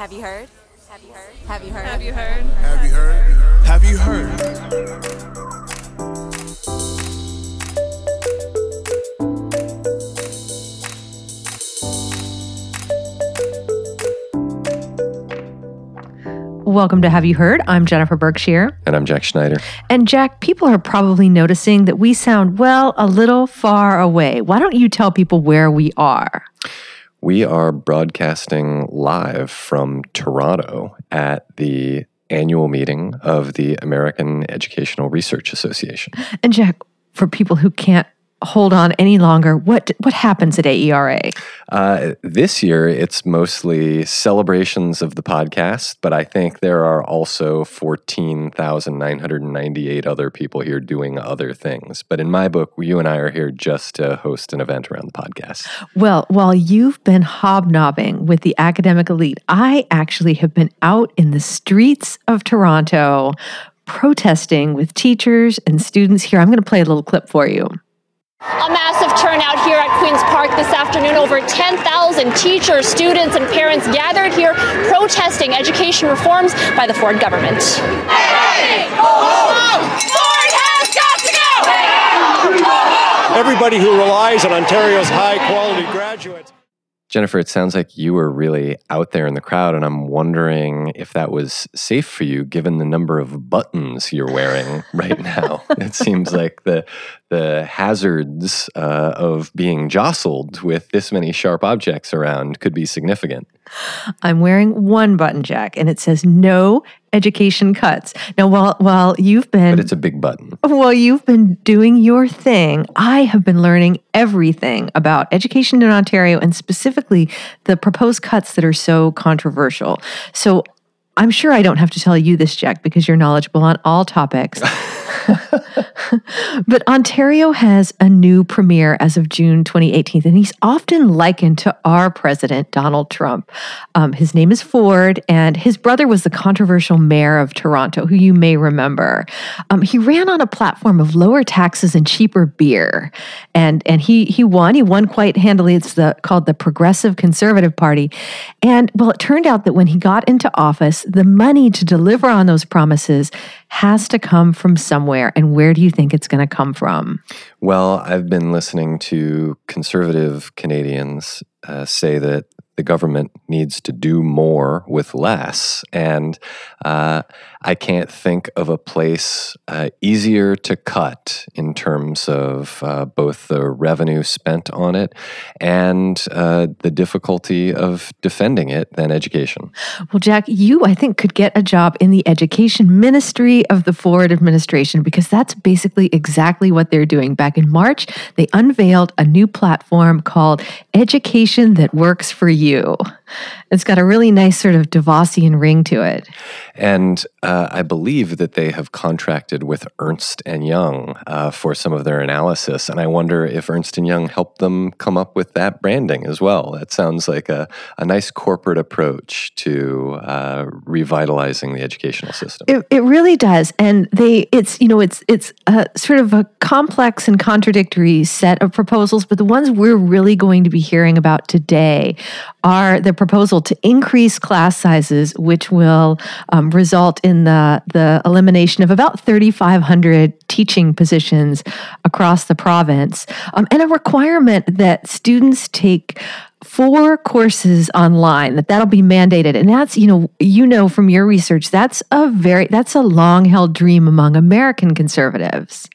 Have you heard? Have you heard? Have you heard? Have you heard? Have you heard? Have you heard? Welcome to Have You Heard? I'm Jennifer Berkshire. And I'm Jack Schneider. And Jack, people are probably noticing that we sound, well, a little far away. Why don't you tell people where we are? We are broadcasting live from Toronto at the annual meeting of the American Educational Research Association. And Jack, for people who can't hold on any longer, what what happens at AERA? Uh, this year, it's mostly celebrations of the podcast, but I think there are also 14,998 other people here doing other things. But in my book, you and I are here just to host an event around the podcast. Well, while you've been hobnobbing with the academic elite, I actually have been out in the streets of Toronto protesting with teachers and students here. I'm going to play a little clip for you. A massive turnout here at Queen's Park this afternoon. Over 10,000 teachers, students, and parents gathered here protesting education reforms by the Ford government. everybody who relies on Ontario's high quality graduates. Jennifer, it sounds like you were really out there in the crowd, and I'm wondering if that was safe for you given the number of buttons you're wearing right now. it seems like the the hazards uh, of being jostled with this many sharp objects around could be significant. I'm wearing one button, Jack, and it says no education cuts. Now, while while you've been But it's a big button. Well, you've been doing your thing. I have been learning everything about education in Ontario and specifically the proposed cuts that are so controversial. So I'm sure I don't have to tell you this, Jack, because you're knowledgeable on all topics. but Ontario has a new premier as of June 2018, and he's often likened to our president, Donald Trump. Um, his name is Ford, and his brother was the controversial mayor of Toronto, who you may remember. Um, he ran on a platform of lower taxes and cheaper beer, and and he he won. He won quite handily. It's the called the Progressive Conservative Party, and well, it turned out that when he got into office, the money to deliver on those promises has to come from somewhere. And where do you think it's going to come from? Well, I've been listening to conservative Canadians uh, say that the government needs to do more with less. And uh, I can't think of a place uh, easier to cut in terms of uh, both the revenue spent on it and uh, the difficulty of defending it than education. Well, Jack, you, I think, could get a job in the education ministry of the Ford administration because that's basically exactly what they're doing. Back in March, they unveiled a new platform called Education That Works for You. It's got a really nice sort of Devosian ring to it. And uh, I believe that they have contracted with Ernst and Young uh, for some of their analysis, and I wonder if Ernst and Young helped them come up with that branding as well. That sounds like a, a nice corporate approach to uh, revitalizing the educational system. It, it really does, and they it's you know it's it's a sort of a complex and contradictory set of proposals, but the ones we're really going to be hearing about today are the proposal to increase class sizes, which will um, result in the the elimination of about 3,500 teaching positions across the province, um, and a requirement that students take four courses online that that'll be mandated. And that's you know you know from your research that's a very that's a long held dream among american conservatives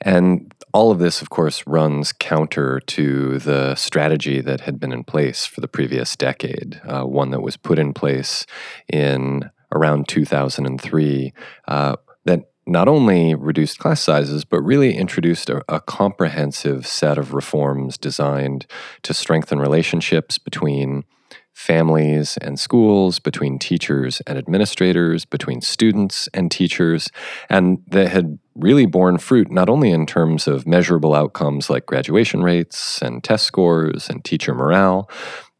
And all of this, of course, runs counter to the strategy that had been in place for the previous decade, uh, one that was put in place in around 2003 uh, that not only reduced class sizes, but really introduced a, a comprehensive set of reforms designed to strengthen relationships between families and schools, between teachers and administrators, between students and teachers, and that had really borne fruit not only in terms of measurable outcomes like graduation rates and test scores and teacher morale,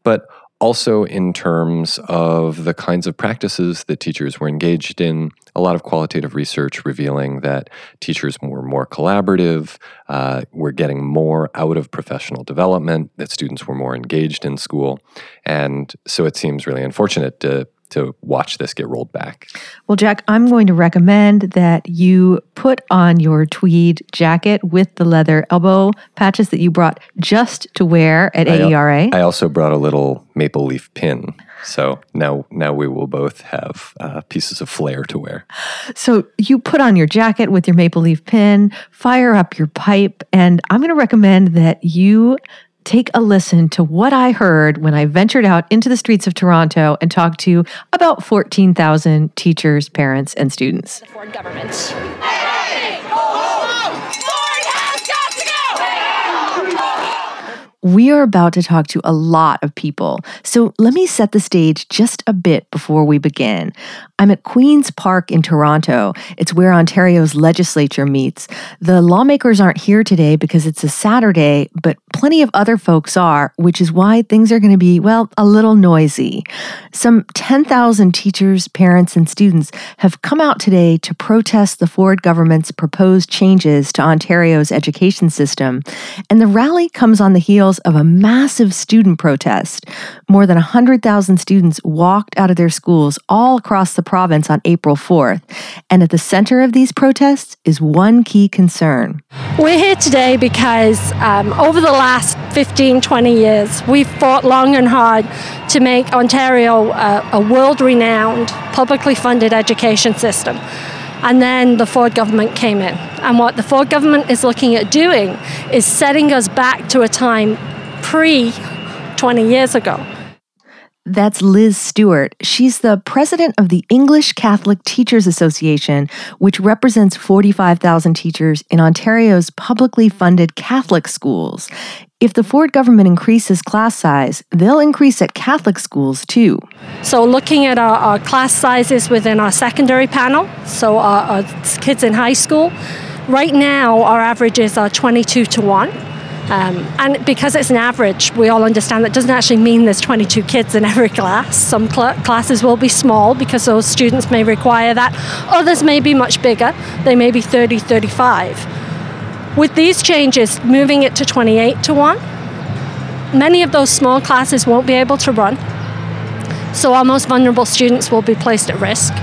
but also, in terms of the kinds of practices that teachers were engaged in, a lot of qualitative research revealing that teachers were more collaborative, uh, were getting more out of professional development, that students were more engaged in school. And so it seems really unfortunate to to watch this get rolled back. Well, Jack, I'm going to recommend that you put on your tweed jacket with the leather elbow patches that you brought just to wear at I, AERA. I also brought a little maple leaf pin. So now, now we will both have uh, pieces of flair to wear. So you put on your jacket with your maple leaf pin, fire up your pipe, and I'm going to recommend that you take a listen to what I heard when I ventured out into the streets of Toronto and talked to about 14,000 teachers, parents, and students. The Ford government. We are about to talk to a lot of people, so let me set the stage just a bit before we begin. I'm at Queen's Park in Toronto. It's where Ontario's legislature meets. The lawmakers aren't here today because it's a Saturday, but plenty of other folks are, which is why things are going to be, well, a little noisy. Some 10,000 teachers, parents, and students have come out today to protest the Ford government's proposed changes to Ontario's education system. And the rally comes on the heels of a massive student protest. More than 100,000 students walked out of their schools all across the province on April 4th. And at the center of these protests is one key concern. We're here today because um, over the last 15, 20 years, we've fought long and hard to make Ontario uh, a world renowned, publicly funded education system. And then the Ford government came in. And what the Ford government is looking at doing is setting us back to a time pre 20 years ago. That's Liz Stuart. She's the president of the English Catholic Teachers Association, which represents 45,000 teachers in Ontario's publicly funded Catholic schools. If the Ford government increases class size, they'll increase at Catholic schools too. So, looking at our, our class sizes within our secondary panel, so our, our kids in high school, right now our averages are 22 to 1. Um, and because it's an average, we all understand that doesn't actually mean there's 22 kids in every class. Some cl- classes will be small because those students may require that. Others may be much bigger, they may be 30, 35. With these changes, moving it to 28 to 1, many of those small classes won't be able to run. So our most vulnerable students will be placed at risk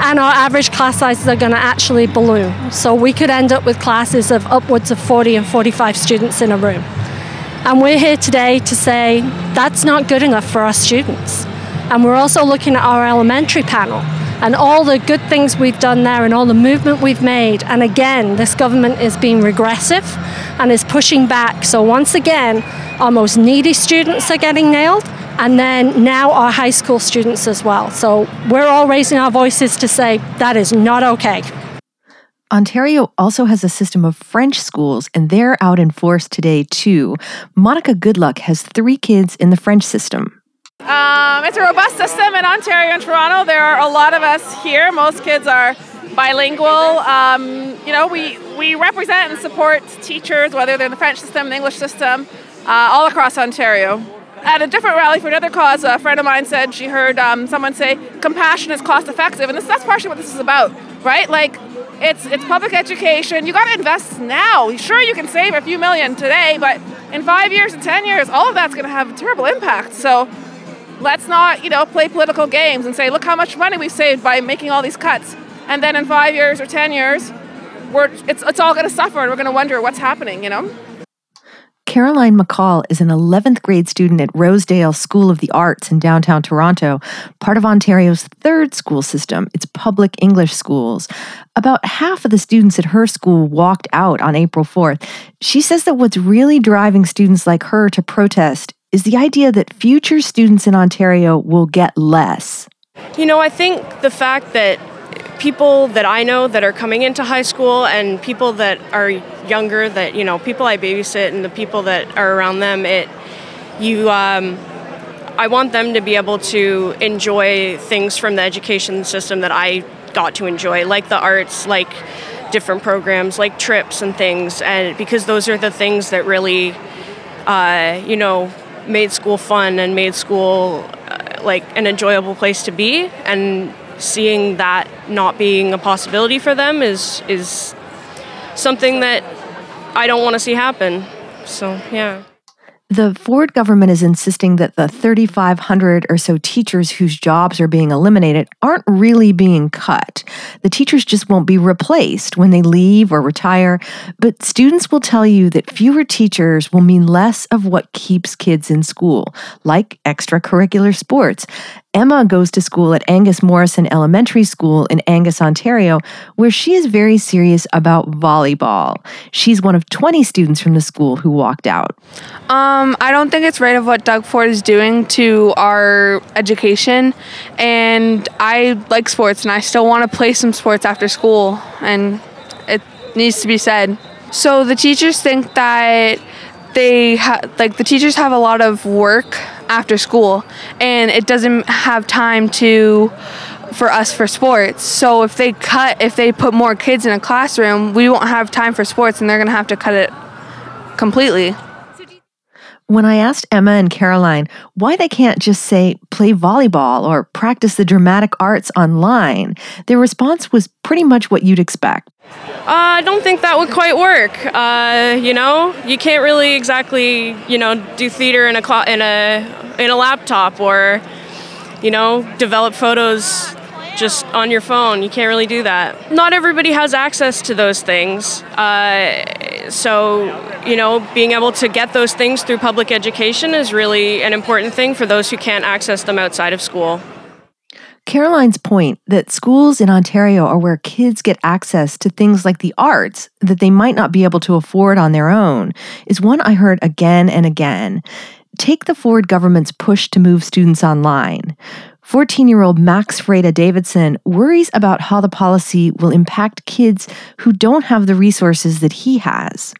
and our average class sizes are going to actually balloon. So we could end up with classes of upwards of 40 and 45 students in a room. And we're here today to say that's not good enough for our students. And we're also looking at our elementary panel and all the good things we've done there and all the movement we've made. And again, this government is being regressive and is pushing back. So once again, our most needy students are getting nailed and then now our high school students as well. So we're all raising our voices to say that is not okay. Ontario also has a system of French schools, and they're out in force today too. Monica Goodluck has three kids in the French system. Um, it's a robust system in Ontario and Toronto. There are a lot of us here. Most kids are bilingual. Um, you know, we, we represent and support teachers, whether they're in the French system, the English system, uh, all across Ontario at a different rally for another cause, a friend of mine said she heard um, someone say compassion is cost effective, and this, that's partially what this is about, right? Like, it's it's public education. You got to invest now. Sure, you can save a few million today, but in five years and ten years, all of that's going to have a terrible impact. So, let's not you know play political games and say, look how much money we've saved by making all these cuts, and then in five years or ten years, we're it's it's all going to suffer, and we're going to wonder what's happening. You know. Caroline McCall is an 11th grade student at Rosedale School of the Arts in downtown Toronto, part of Ontario's third school system, its public English schools. About half of the students at her school walked out on April 4th. She says that what's really driving students like her to protest is the idea that future students in Ontario will get less. You know, I think the fact that people that I know that are coming into high school and people that are younger that you know people I babysit and the people that are around them it you um, I want them to be able to enjoy things from the education system that I got to enjoy like the arts like different programs like trips and things and because those are the things that really uh, you know made school fun and made school uh, like an enjoyable place to be and seeing that not being a possibility for them is is something that I don't want to see happen. So, yeah. The Ford government is insisting that the 3,500 or so teachers whose jobs are being eliminated aren't really being cut. The teachers just won't be replaced when they leave or retire. But students will tell you that fewer teachers will mean less of what keeps kids in school, like extracurricular sports. Emma goes to school at Angus Morrison Elementary School in Angus, Ontario, where she is very serious about volleyball. She's one of 20 students from the school who walked out. Um, I don't think it's right of what Doug Ford is doing to our education, and I like sports, and I still want to play some sports after school, and it needs to be said. So the teachers think that they ha- like the teachers have a lot of work after school and it doesn't have time to for us for sports. So if they cut if they put more kids in a classroom, we won't have time for sports and they're going to have to cut it completely. When I asked Emma and Caroline why they can't just say play volleyball or practice the dramatic arts online, their response was pretty much what you'd expect. Uh, I don't think that would quite work. Uh, you know, you can't really exactly, you know, do theater in a cl- in a in a laptop or, you know, develop photos just on your phone. You can't really do that. Not everybody has access to those things. Uh, so, you know, being able to get those things through public education is really an important thing for those who can't access them outside of school. Caroline's point that schools in Ontario are where kids get access to things like the arts that they might not be able to afford on their own is one I heard again and again. Take the Ford government's push to move students online. 14 year old Max Freda Davidson worries about how the policy will impact kids who don't have the resources that he has.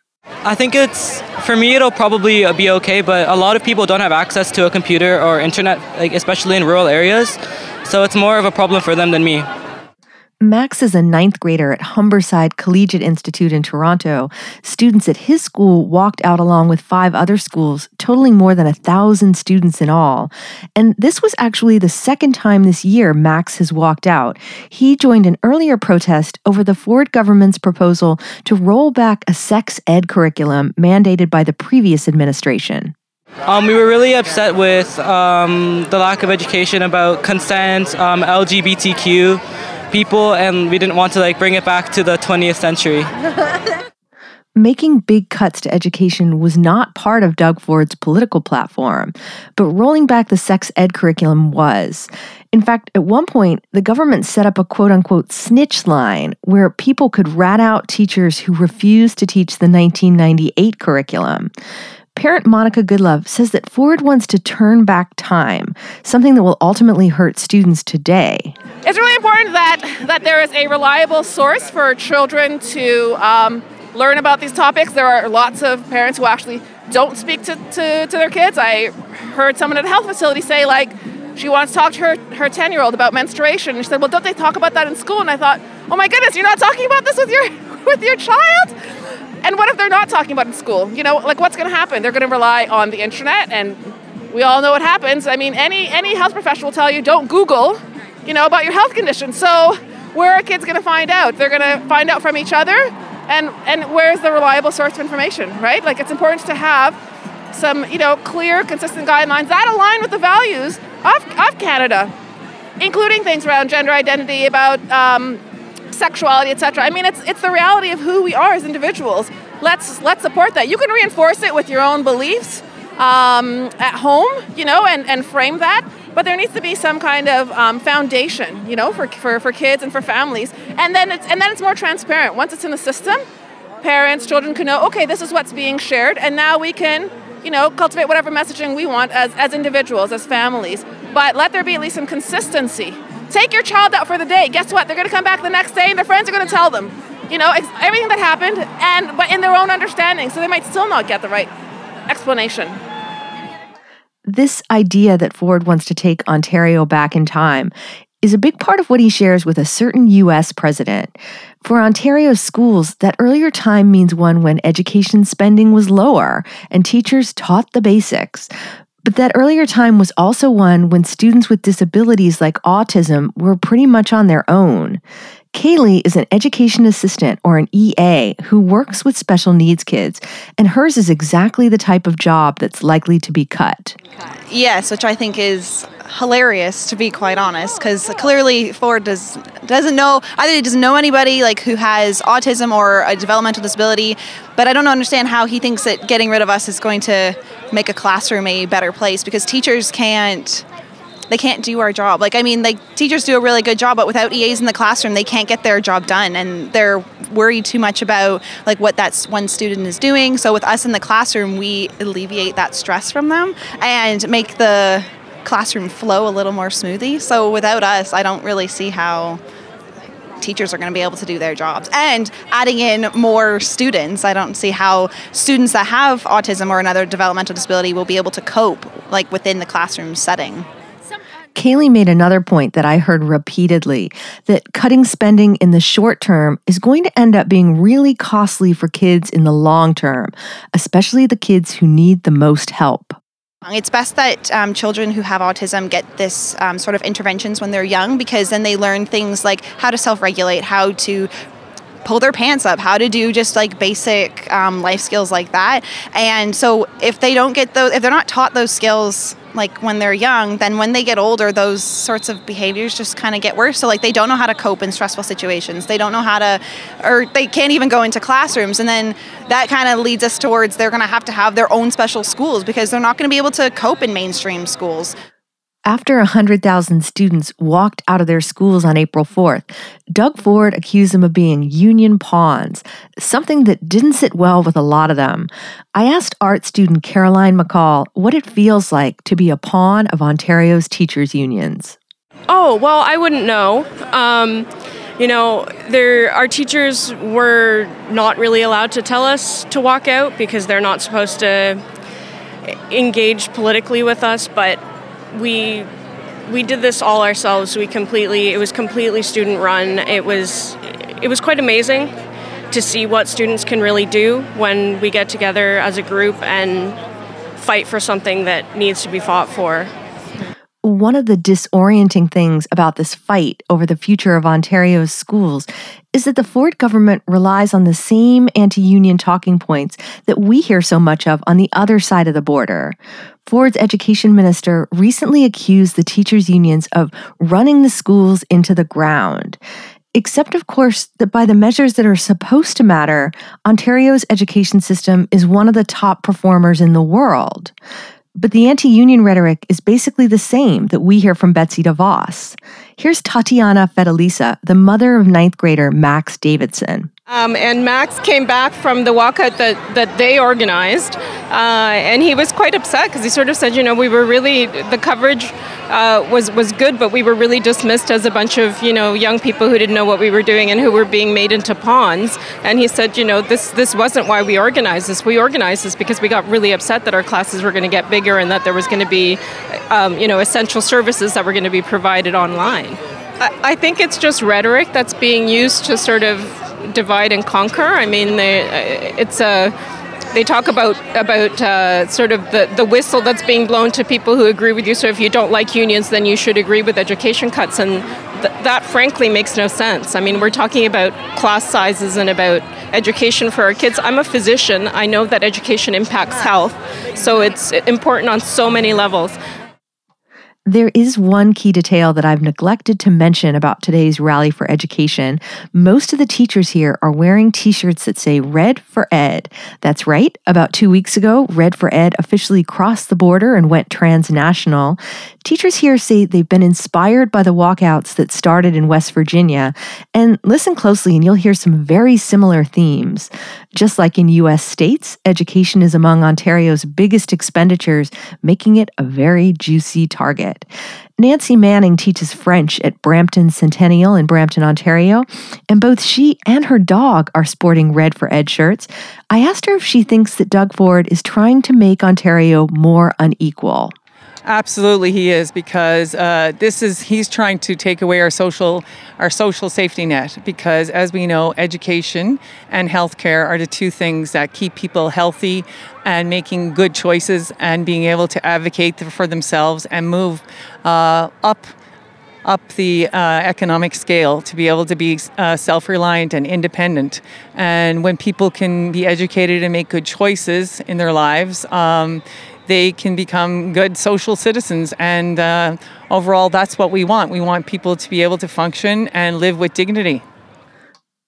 I think it's for me it'll probably uh, be okay, but a lot of people don't have access to a computer or internet, like especially in rural areas. So it's more of a problem for them than me. Max is a ninth grader at Humberside Collegiate Institute in Toronto. Students at his school walked out along with five other schools, totaling more than a thousand students in all. And this was actually the second time this year Max has walked out. He joined an earlier protest over the Ford government's proposal to roll back a sex ed curriculum mandated by the previous administration. Um, we were really upset with um, the lack of education about consent, um, LGBTQ people and we didn't want to like bring it back to the 20th century. Making big cuts to education was not part of Doug Ford's political platform, but rolling back the sex ed curriculum was. In fact, at one point, the government set up a quote unquote snitch line where people could rat out teachers who refused to teach the 1998 curriculum. Parent Monica Goodlove says that Ford wants to turn back time, something that will ultimately hurt students today. It's really important that, that there is a reliable source for children to um, learn about these topics. There are lots of parents who actually don't speak to, to, to their kids. I heard someone at a health facility say, like, she wants to talk to her, her 10 year old about menstruation. And she said, Well, don't they talk about that in school? And I thought, Oh my goodness, you're not talking about this with your, with your child? And what if they're not talking about in school? You know, like what's going to happen? They're going to rely on the internet, and we all know what happens. I mean, any any health professional will tell you don't Google, you know, about your health condition. So where are kids going to find out? They're going to find out from each other, and and where's the reliable source of information, right? Like it's important to have some, you know, clear, consistent guidelines that align with the values of, of Canada, including things around gender identity, about um, sexuality, etc. I mean, it's it's the reality of who we are as individuals. Let's let's support that. You can reinforce it with your own beliefs um, at home, you know, and, and frame that. But there needs to be some kind of um, foundation, you know, for, for, for kids and for families. And then it's and then it's more transparent. Once it's in the system, parents, children can know, okay, this is what's being shared, and now we can, you know, cultivate whatever messaging we want as, as individuals, as families. But let there be at least some consistency Take your child out for the day. Guess what? They're going to come back the next day and their friends are going to tell them, you know, everything that happened, and but in their own understanding. So they might still not get the right explanation. This idea that Ford wants to take Ontario back in time is a big part of what he shares with a certain US president. For Ontario's schools, that earlier time means one when education spending was lower and teachers taught the basics. But that earlier time was also one when students with disabilities like autism were pretty much on their own. Kaylee is an education assistant or an EA who works with special needs kids, and hers is exactly the type of job that's likely to be cut. Yes, which I think is hilarious to be quite honest because clearly Ford does doesn't know either he doesn't know anybody like who has autism or a developmental disability but I don't understand how he thinks that getting rid of us is going to make a classroom a better place because teachers can't they can't do our job. Like I mean, like teachers do a really good job, but without EAs in the classroom, they can't get their job done, and they're worried too much about like what that one student is doing. So with us in the classroom, we alleviate that stress from them and make the classroom flow a little more smoothly. So without us, I don't really see how teachers are going to be able to do their jobs. And adding in more students, I don't see how students that have autism or another developmental disability will be able to cope like within the classroom setting. Kaylee made another point that I heard repeatedly that cutting spending in the short term is going to end up being really costly for kids in the long term, especially the kids who need the most help. It's best that um, children who have autism get this um, sort of interventions when they're young because then they learn things like how to self regulate, how to pull their pants up, how to do just like basic um, life skills like that. And so if they don't get those, if they're not taught those skills like when they're young, then when they get older, those sorts of behaviors just kind of get worse. So like they don't know how to cope in stressful situations. They don't know how to, or they can't even go into classrooms. And then that kind of leads us towards they're going to have to have their own special schools because they're not going to be able to cope in mainstream schools. After 100,000 students walked out of their schools on April 4th, Doug Ford accused them of being union pawns, something that didn't sit well with a lot of them. I asked art student Caroline McCall what it feels like to be a pawn of Ontario's teachers' unions. Oh, well, I wouldn't know. Um, you know, there our teachers were not really allowed to tell us to walk out because they're not supposed to engage politically with us, but we we did this all ourselves. We completely it was completely student run. It was it was quite amazing to see what students can really do when we get together as a group and fight for something that needs to be fought for. One of the disorienting things about this fight over the future of Ontario's schools is that the Ford government relies on the same anti union talking points that we hear so much of on the other side of the border. Ford's education minister recently accused the teachers' unions of running the schools into the ground. Except, of course, that by the measures that are supposed to matter, Ontario's education system is one of the top performers in the world. But the anti union rhetoric is basically the same that we hear from Betsy DeVos. Here's Tatiana Fedelisa, the mother of ninth grader Max Davidson. Um, and Max came back from the walkout that, that they organized, uh, and he was quite upset because he sort of said, you know, we were really the coverage uh, was was good, but we were really dismissed as a bunch of you know young people who didn't know what we were doing and who were being made into pawns. And he said, you know, this this wasn't why we organized this. We organized this because we got really upset that our classes were going to get bigger and that there was going to be, um, you know, essential services that were going to be provided online. I, I think it's just rhetoric that's being used to sort of divide and conquer. I mean, they, it's a they talk about about uh, sort of the, the whistle that's being blown to people who agree with you. So if you don't like unions, then you should agree with education cuts, and th- that frankly makes no sense. I mean, we're talking about class sizes and about education for our kids. I'm a physician. I know that education impacts health, so it's important on so many levels. There is one key detail that I've neglected to mention about today's Rally for Education. Most of the teachers here are wearing t shirts that say Red for Ed. That's right. About two weeks ago, Red for Ed officially crossed the border and went transnational. Teachers here say they've been inspired by the walkouts that started in West Virginia. And listen closely, and you'll hear some very similar themes. Just like in US states, education is among Ontario's biggest expenditures, making it a very juicy target. Nancy Manning teaches French at Brampton Centennial in Brampton, Ontario, and both she and her dog are sporting Red for Ed shirts. I asked her if she thinks that Doug Ford is trying to make Ontario more unequal. Absolutely, he is because uh, this is he's trying to take away our social our social safety net because, as we know, education and healthcare are the two things that keep people healthy and making good choices and being able to advocate for themselves and move uh, up up the uh, economic scale to be able to be uh, self reliant and independent. And when people can be educated and make good choices in their lives, um, they can become good social citizens. And uh, overall, that's what we want. We want people to be able to function and live with dignity.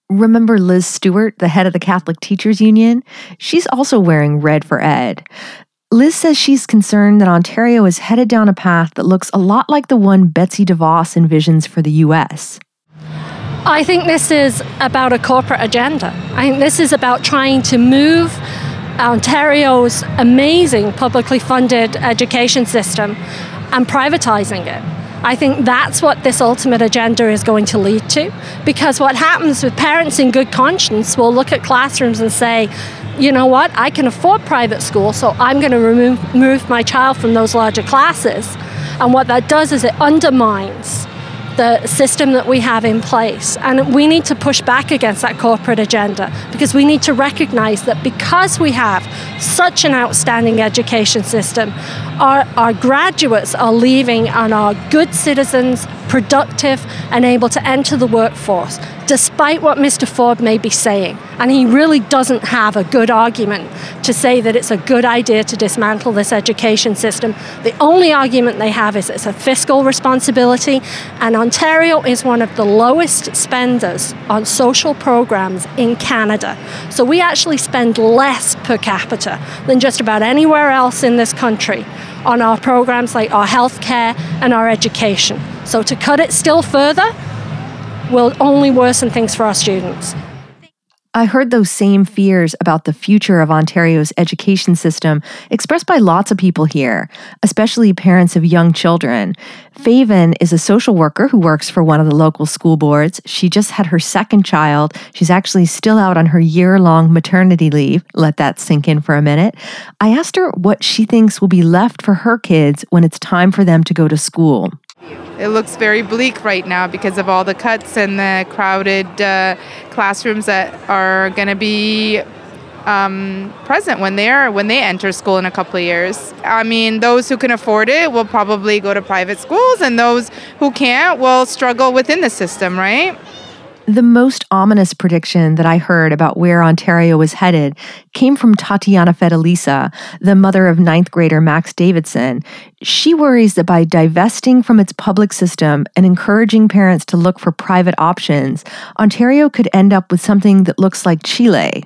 Remember Liz Stuart, the head of the Catholic Teachers Union? She's also wearing red for Ed. Liz says she's concerned that Ontario is headed down a path that looks a lot like the one Betsy DeVos envisions for the US. I think this is about a corporate agenda. I think this is about trying to move Ontario's amazing publicly funded education system and privatizing it. I think that's what this ultimate agenda is going to lead to. Because what happens with parents in good conscience will look at classrooms and say, you know what, I can afford private school, so I'm going to remove, my child from those larger classes. And what that does is it undermines the system that we have in place. And we need to push back against that corporate agenda because we need to recognize that because we have such an outstanding education system, our, our graduates are leaving and are good citizens, productive, and able to enter the workforce, despite what Mr. Ford may be saying. And he really doesn't have a good argument to say that it's a good idea to dismantle this education system. The only argument they have is it's a fiscal responsibility, and Ontario is one of the lowest spenders on social programs in Canada. So we actually spend less per capita than just about anywhere else in this country on our programs like our healthcare and our education. So to cut it still further will only worsen things for our students. I heard those same fears about the future of Ontario's education system expressed by lots of people here, especially parents of young children. Faven is a social worker who works for one of the local school boards. She just had her second child. She's actually still out on her year long maternity leave. Let that sink in for a minute. I asked her what she thinks will be left for her kids when it's time for them to go to school. It looks very bleak right now because of all the cuts and the crowded uh, classrooms that are going to be um, present when they are when they enter school in a couple of years. I mean, those who can afford it will probably go to private schools, and those who can't will struggle within the system, right? The most ominous prediction that I heard about where Ontario was headed came from Tatiana Fedelisa, the mother of ninth grader Max Davidson. She worries that by divesting from its public system and encouraging parents to look for private options, Ontario could end up with something that looks like Chile.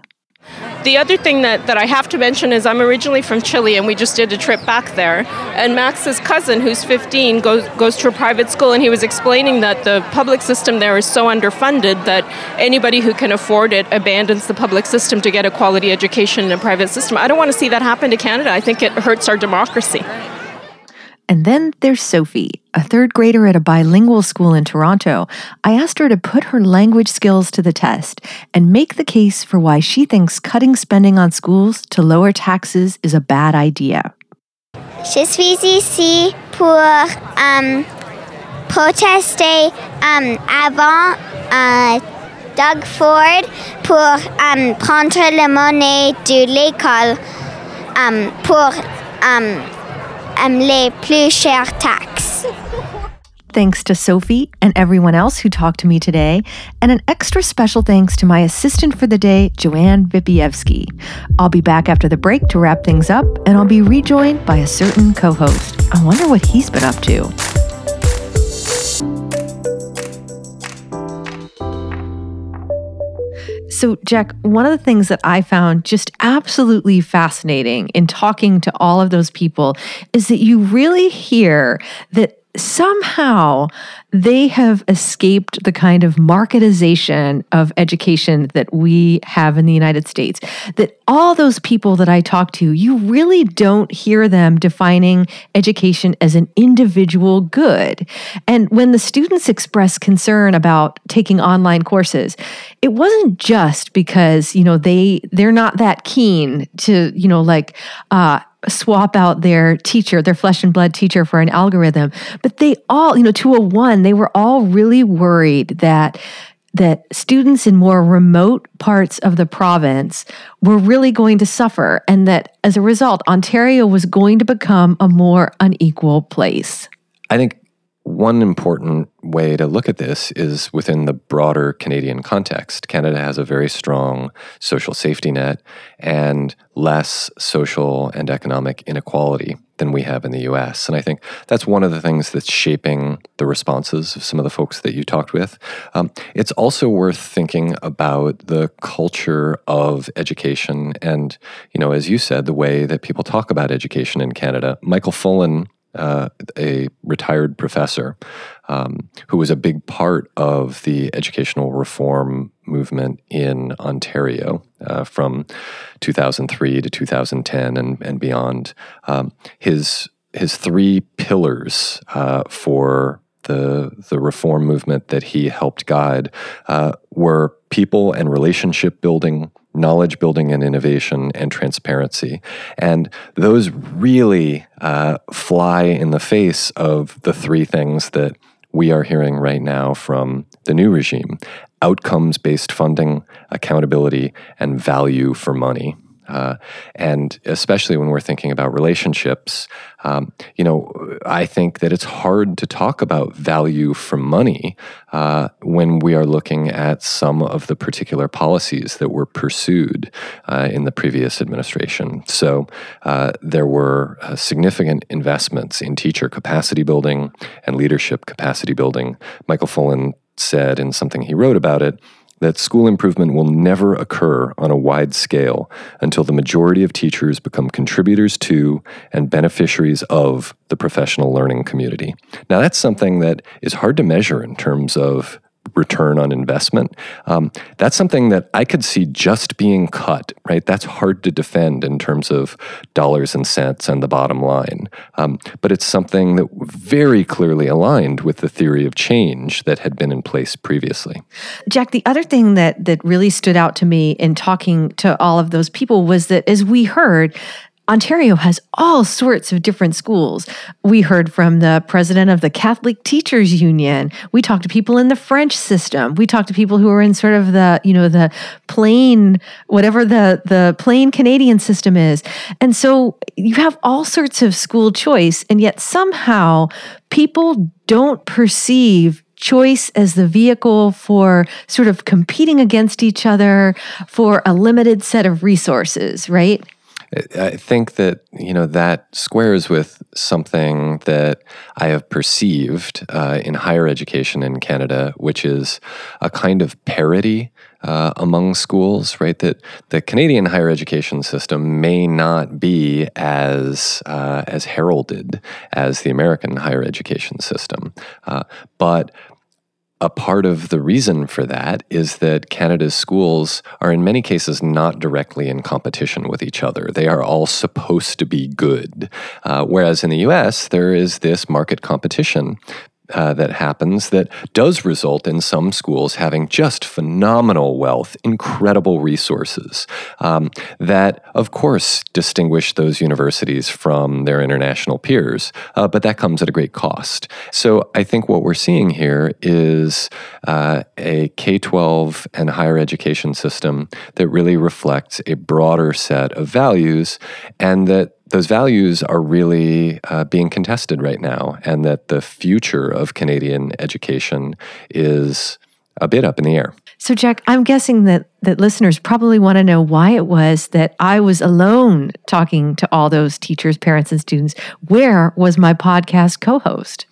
The other thing that, that I have to mention is I'm originally from Chile and we just did a trip back there. And Max's cousin, who's 15, goes, goes to a private school and he was explaining that the public system there is so underfunded that anybody who can afford it abandons the public system to get a quality education in a private system. I don't want to see that happen to Canada. I think it hurts our democracy. And then there's Sophie, a third grader at a bilingual school in Toronto. I asked her to put her language skills to the test and make the case for why she thinks cutting spending on schools to lower taxes is a bad idea. Je suis ici pour um, protester um, avant uh, Doug Ford pour um, prendre la monnaie de l'école um, pour um, um, les plus chères taxes. Thanks to Sophie and everyone else who talked to me today, and an extra special thanks to my assistant for the day, Joanne Vipievsky. I'll be back after the break to wrap things up, and I'll be rejoined by a certain co host. I wonder what he's been up to. So, Jack, one of the things that I found just absolutely fascinating in talking to all of those people is that you really hear that somehow they have escaped the kind of marketization of education that we have in the United States. That all those people that I talk to, you really don't hear them defining education as an individual good. And when the students express concern about taking online courses, it wasn't just because, you know, they they're not that keen to, you know, like uh swap out their teacher, their flesh and blood teacher for an algorithm. But they all, you know, to a oh one, they were all really worried that that students in more remote parts of the province were really going to suffer and that as a result Ontario was going to become a more unequal place. I think one important way to look at this is within the broader Canadian context. Canada has a very strong social safety net and less social and economic inequality than we have in the US. And I think that's one of the things that's shaping the responses of some of the folks that you talked with. Um, it's also worth thinking about the culture of education and, you know, as you said, the way that people talk about education in Canada. Michael Fullan uh, a retired professor um, who was a big part of the educational reform movement in Ontario uh, from 2003 to 2010 and, and beyond. Um, his his three pillars uh, for the the reform movement that he helped guide uh, were people and relationship building, knowledge building and innovation, and transparency. And those really uh, fly in the face of the three things that we are hearing right now from the new regime outcomes based funding, accountability, and value for money. Uh, and especially when we're thinking about relationships, um, you know, I think that it's hard to talk about value for money uh, when we are looking at some of the particular policies that were pursued uh, in the previous administration. So uh, there were uh, significant investments in teacher capacity building and leadership capacity building. Michael Fullan said in something he wrote about it that school improvement will never occur on a wide scale until the majority of teachers become contributors to and beneficiaries of the professional learning community. Now, that's something that is hard to measure in terms of return on investment. Um, that's something that I could see just being cut, right? That's hard to defend in terms of dollars and cents and the bottom line. Um, but it's something that very clearly aligned with the theory of change that had been in place previously. Jack, the other thing that that really stood out to me in talking to all of those people was that as we heard, Ontario has all sorts of different schools. We heard from the president of the Catholic Teachers Union. We talked to people in the French system. We talked to people who are in sort of the, you know, the plain, whatever the, the plain Canadian system is. And so you have all sorts of school choice, and yet somehow people don't perceive choice as the vehicle for sort of competing against each other for a limited set of resources, right? I think that you know that squares with something that I have perceived uh, in higher education in Canada, which is a kind of parity uh, among schools. Right, that the Canadian higher education system may not be as uh, as heralded as the American higher education system, uh, but a part of the reason for that is that Canada's schools are, in many cases, not directly in competition with each other. They are all supposed to be good. Uh, whereas in the US, there is this market competition uh, that happens that does result in some schools having just phenomenal wealth, incredible resources um, that, of course, distinguish those universities from their international peers, uh, but that comes at a great cost. So I think what we're seeing here is uh, a K 12 and higher education system that really reflects a broader set of values and that those values are really uh, being contested right now, and that the future of Canadian education is a bit up in the air. So, Jack, I'm guessing that that listeners probably want to know why it was that I was alone talking to all those teachers, parents, and students. Where was my podcast co-host?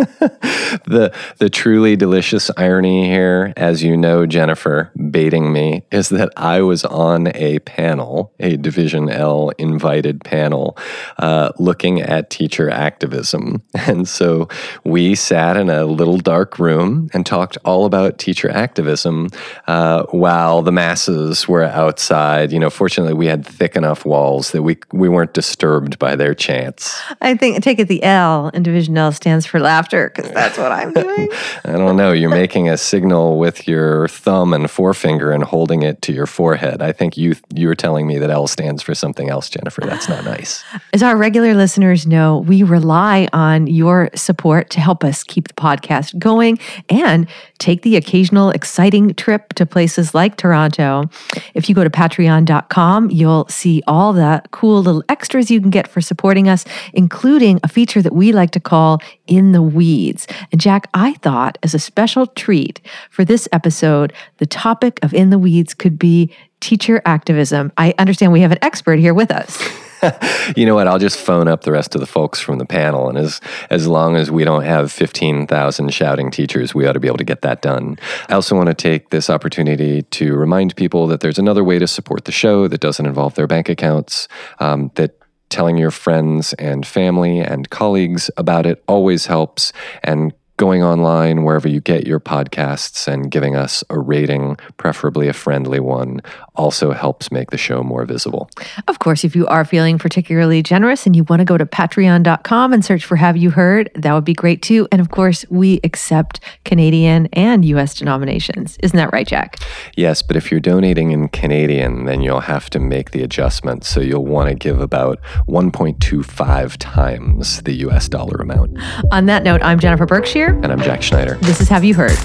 The the truly delicious irony here, as you know, Jennifer, baiting me, is that I was on a panel, a Division L invited panel, uh, looking at teacher activism, and so we sat in a little dark room and talked all about teacher activism uh, while the masses were outside. You know, fortunately, we had thick enough walls that we we weren't disturbed by their chants. I think take it the L in Division L stands for laughter laughter because that's what I'm doing. I don't know. You're making a signal with your thumb and forefinger and holding it to your forehead. I think you you were telling me that L stands for something else, Jennifer. That's not nice. As our regular listeners know, we rely on your support to help us keep the podcast going and take the occasional exciting trip to places like Toronto. If you go to patreon.com, you'll see all the cool little extras you can get for supporting us, including a feature that we like to call In the Weeds. And Jack, I thought as a special treat for this episode, the topic of In the Weeds could be teacher activism. I understand we have an expert here with us. you know what? I'll just phone up the rest of the folks from the panel, and as as long as we don't have fifteen thousand shouting teachers, we ought to be able to get that done. I also want to take this opportunity to remind people that there's another way to support the show that doesn't involve their bank accounts. Um, that telling your friends and family and colleagues about it always helps, and going online wherever you get your podcasts and giving us a rating, preferably a friendly one, also helps make the show more visible. Of course, if you are feeling particularly generous and you want to go to patreon.com and search for Have You Heard, that would be great too. And of course, we accept Canadian and US denominations. Isn't that right, Jack? Yes, but if you're donating in Canadian, then you'll have to make the adjustment. So you'll want to give about 1.25 times the US dollar amount. On that note, I'm Jennifer Berkshire. And I'm Jack Schneider. This is Have You Heard?